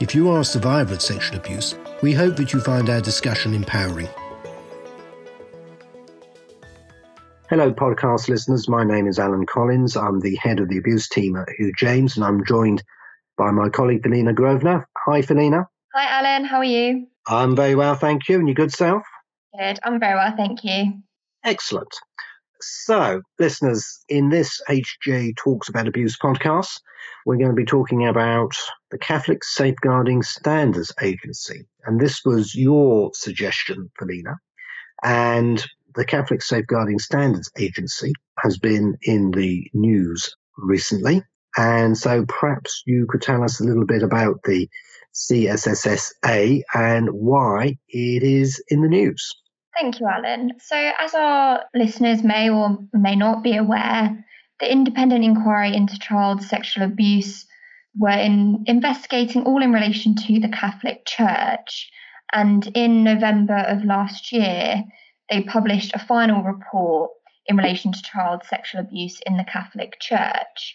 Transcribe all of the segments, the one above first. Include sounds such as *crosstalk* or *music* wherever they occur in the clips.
if you are a survivor of sexual abuse, we hope that you find our discussion empowering. Hello, podcast listeners. My name is Alan Collins. I'm the head of the abuse team at Hugh James, and I'm joined by my colleague Felina Grosvenor. Hi, Felina. Hi, Alan. How are you? I'm very well, thank you. And you good self? Good. I'm very well, thank you. Excellent. So, listeners, in this HJ Talks About Abuse podcast, we're going to be talking about the Catholic Safeguarding Standards Agency. And this was your suggestion, Felina. And the Catholic Safeguarding Standards Agency has been in the news recently. And so perhaps you could tell us a little bit about the CSSA and why it is in the news. Thank you, Alan. So, as our listeners may or may not be aware, the independent inquiry into child sexual abuse were in investigating all in relation to the Catholic Church. And in November of last year, they published a final report in relation to child sexual abuse in the Catholic Church.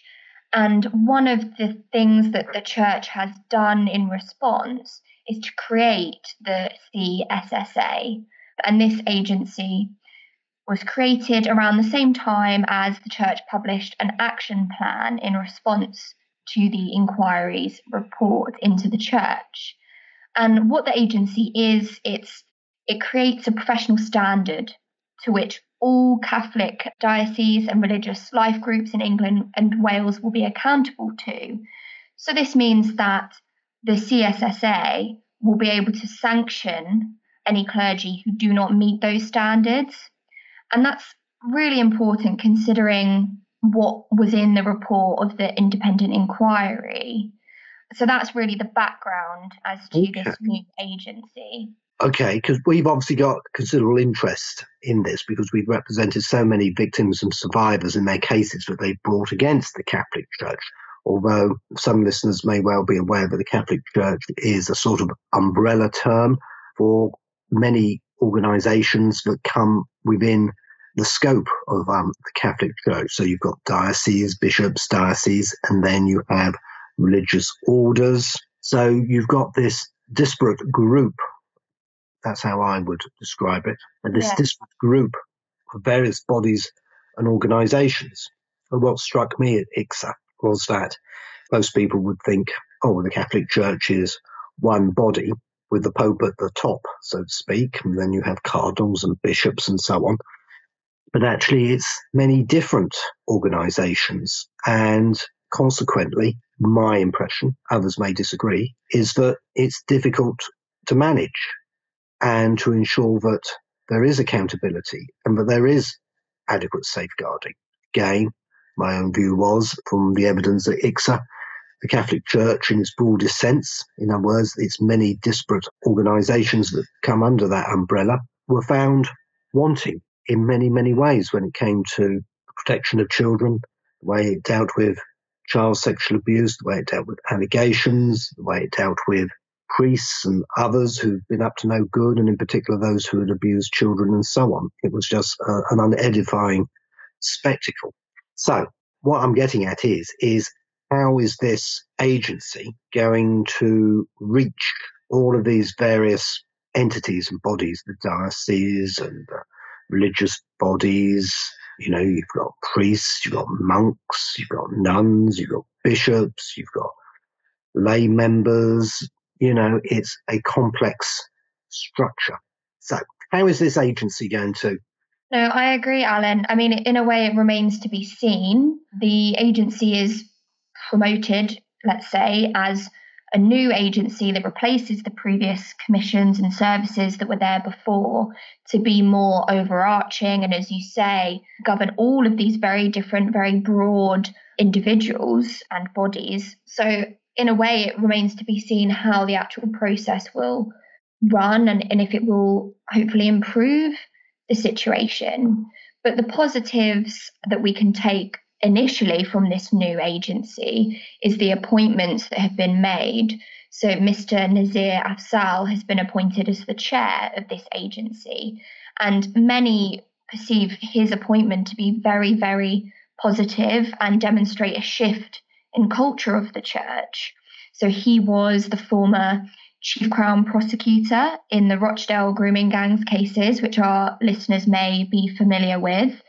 And one of the things that the church has done in response is to create the CSSA. And this agency was created around the same time as the church published an action plan in response to the inquiry's report into the church. And what the agency is, it's it creates a professional standard to which all Catholic dioceses and religious life groups in England and Wales will be accountable to. So this means that the CSSA will be able to sanction any clergy who do not meet those standards. And that's really important considering what was in the report of the independent inquiry. So that's really the background as to okay. this new agency. Okay, because we've obviously got considerable interest in this because we've represented so many victims and survivors in their cases that they've brought against the Catholic Church. Although some listeners may well be aware that the Catholic Church is a sort of umbrella term for many organizations that come within the scope of um, the Catholic Church. So you've got dioceses, bishops, dioceses, and then you have religious orders. So you've got this disparate group. That's how I would describe it. And this yeah. disparate group of various bodies and organizations. And what struck me at IICSA was that most people would think, oh, the Catholic Church is one body with the Pope at the top, so to speak, and then you have cardinals and bishops and so on. But actually, it's many different organizations. And consequently, my impression, others may disagree, is that it's difficult to manage and to ensure that there is accountability and that there is adequate safeguarding. Again, my own view was from the evidence that IICSA the Catholic Church in its broadest sense, in other words, its many disparate organizations that come under that umbrella, were found wanting in many, many ways when it came to protection of children, the way it dealt with child sexual abuse, the way it dealt with allegations, the way it dealt with priests and others who've been up to no good, and in particular those who had abused children and so on. It was just uh, an unedifying spectacle. So, what I'm getting at is, is how is this agency going to reach all of these various entities and bodies, the dioceses and the religious bodies? You know, you've got priests, you've got monks, you've got nuns, you've got bishops, you've got lay members. You know, it's a complex structure. So, how is this agency going to no, I agree, Alan. I mean, in a way, it remains to be seen. The agency is promoted, let's say, as a new agency that replaces the previous commissions and services that were there before to be more overarching and, as you say, govern all of these very different, very broad individuals and bodies. So, in a way, it remains to be seen how the actual process will run and, and if it will hopefully improve the situation. But the positives that we can take initially from this new agency is the appointments that have been made. So Mr. Nazir Afzal has been appointed as the chair of this agency, and many perceive his appointment to be very, very positive and demonstrate a shift in culture of the church. So he was the former chief crown prosecutor in the Rochdale grooming gangs cases, which our listeners may be familiar with.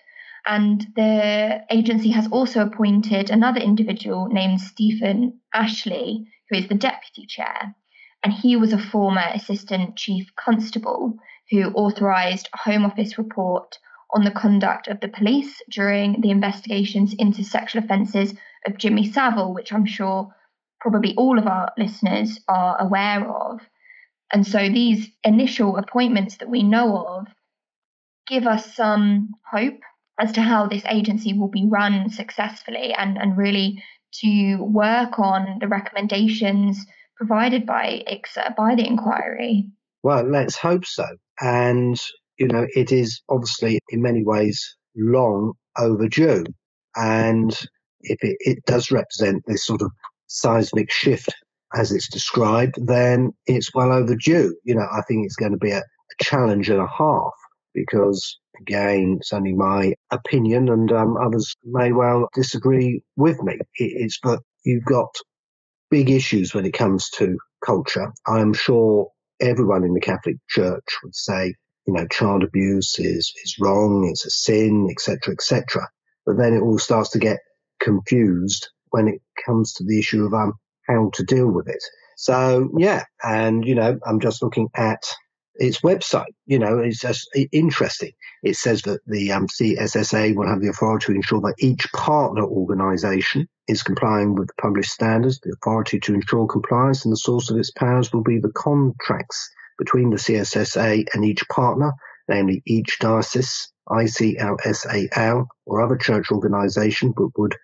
And the agency has also appointed another individual named Stephen Ashley, who is the deputy chair. And he was a former assistant chief constable who authorised a Home Office report on the conduct of the police during the investigations into sexual offences of Jimmy Savile, which I'm sure probably all of our listeners are aware of. And so these initial appointments that we know of give us some hope as to how this agency will be run successfully and, and really to work on the recommendations provided by IICSA, by the inquiry. Well, let's hope so. And, you know, it is obviously in many ways long overdue. And if it, it does represent this sort of seismic shift as it's described, then it's well overdue. You know, I think it's going to be a, a challenge and a half because, again, it's only my opinion and um, others may well disagree with me. It's, but you've got big issues when it comes to culture. I'm sure everyone in the Catholic Church would say, you know, child abuse is, is wrong, it's a sin, etc., etc. But then it all starts to get confused when it comes to the issue of um, how to deal with it. So yeah, and you know, I'm just looking at its website. You know, it's just interesting. It says that the um, CSSA will have the authority to ensure that each partner organisation is complying with the published standards. The authority to ensure compliance and the source of its powers will be the contracts between the CSSA and each partner, namely each diocese, ICLSAL, or other church organisation, but would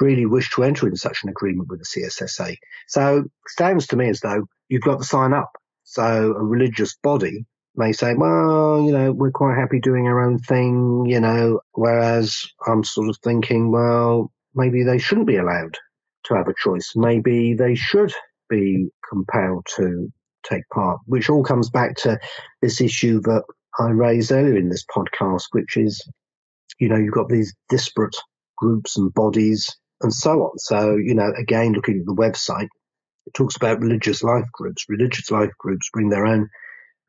really wish to enter into such an agreement with the CSSA. So it sounds to me as though you've got to sign up. So a religious body may say, well, you know, we're quite happy doing our own thing, you know, whereas I'm sort of thinking, well, maybe they shouldn't be allowed to have a choice. Maybe they should be compelled to take part, which all comes back to this issue that I raised earlier in this podcast, which is, you know, you've got these disparate groups and bodies and so on. So, you know, again, looking at the website, it talks about religious life groups. Religious life groups bring their own,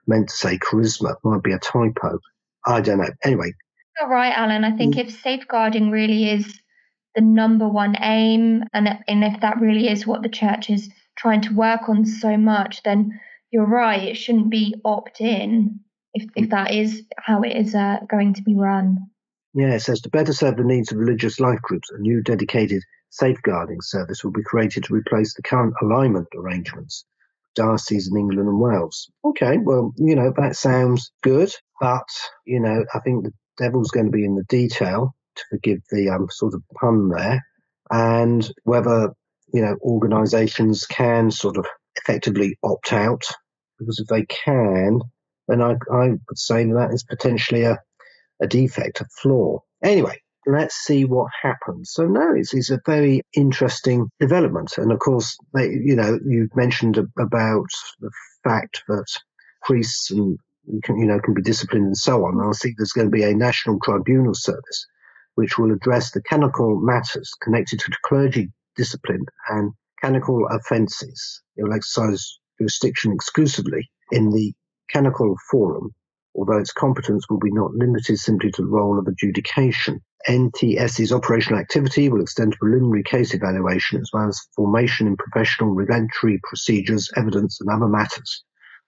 meant to say charisma, might be a typo. I don't know. Anyway. You're right, Alan. I think mm. if safeguarding really is the number one aim, and, and if that really is what the church is trying to work on so much, then you're right. It shouldn't be opt in if, if mm. that is how it is uh, going to be run. Yeah, it says to better serve the needs of religious life groups, a new dedicated safeguarding service will be created to replace the current alignment arrangements dioceses in England and Wales. Okay, well, you know, that sounds good, but, you know, I think the devil's going to be in the detail, to forgive the um, sort of pun there, and whether, you know, organisations can sort of effectively opt out, because if they can, then I, I would say that is potentially a a defect, a flaw. Anyway, let's see what happens. So no, it's, it's a very interesting development. And of course, they, you know, you've mentioned about the fact that priests and can, you know can be disciplined and so on. I see there's going to be a national tribunal service which will address the canonical matters connected to clergy discipline and canonical offences. It will exercise jurisdiction exclusively in the canonical forum although its competence will be not limited simply to the role of adjudication. NTS's operational activity will extend to preliminary case evaluation as well as formation in professional regulatory procedures, evidence, and other matters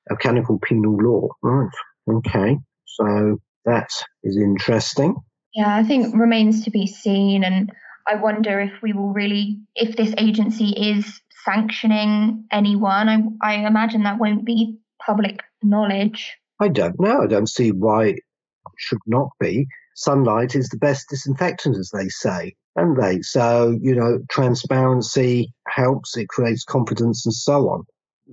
of canonical penal law. Right. Okay. So that is interesting. Yeah, I think remains to be seen. And I wonder if we will really, if this agency is sanctioning anyone, I, I imagine that won't be public knowledge. I don't know. I don't see why it should not be. Sunlight is the best disinfectant, as they say, and they so you know transparency helps. It creates confidence and so on.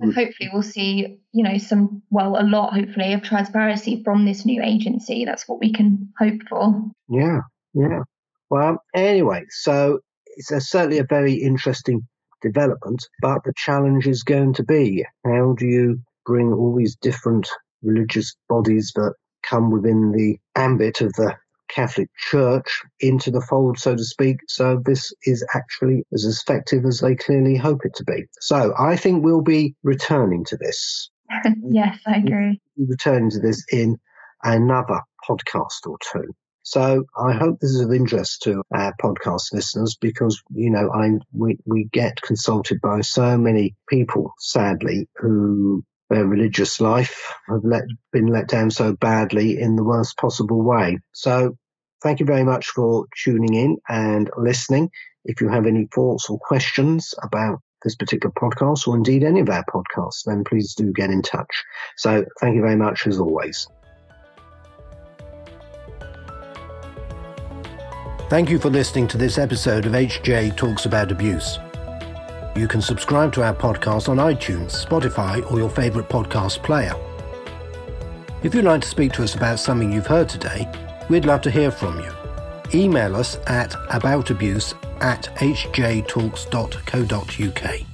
And hopefully we'll see, you know, some, well, a lot, hopefully, of transparency from this new agency. That's what we can hope for. Yeah, yeah. Well, anyway, so it's a, certainly a very interesting development, but the challenge is going to be how do you bring all these different religious bodies that come within the ambit of the Catholic Church into the fold, so to speak. So this is actually as effective as they clearly hope it to be. So I think we'll be returning to this. *laughs* yes, I agree. We'll returning to this in another podcast or two. So I hope this is of interest to our podcast listeners because you know I we we get consulted by so many people, sadly, who their religious life have let, been let down so badly in the worst possible way. So thank you very much for tuning in and listening. If you have any thoughts or questions about this particular podcast or indeed any of our podcasts, then please do get in touch. So thank you very much as always. Thank you for listening to this episode of HJ Talks About Abuse. You can subscribe to our podcast on iTunes, Spotify, or your favourite podcast player. If you'd like to speak to us about something you've heard today, we'd love to hear from you. Email us at aboutabuse at hjtalks.co.uk.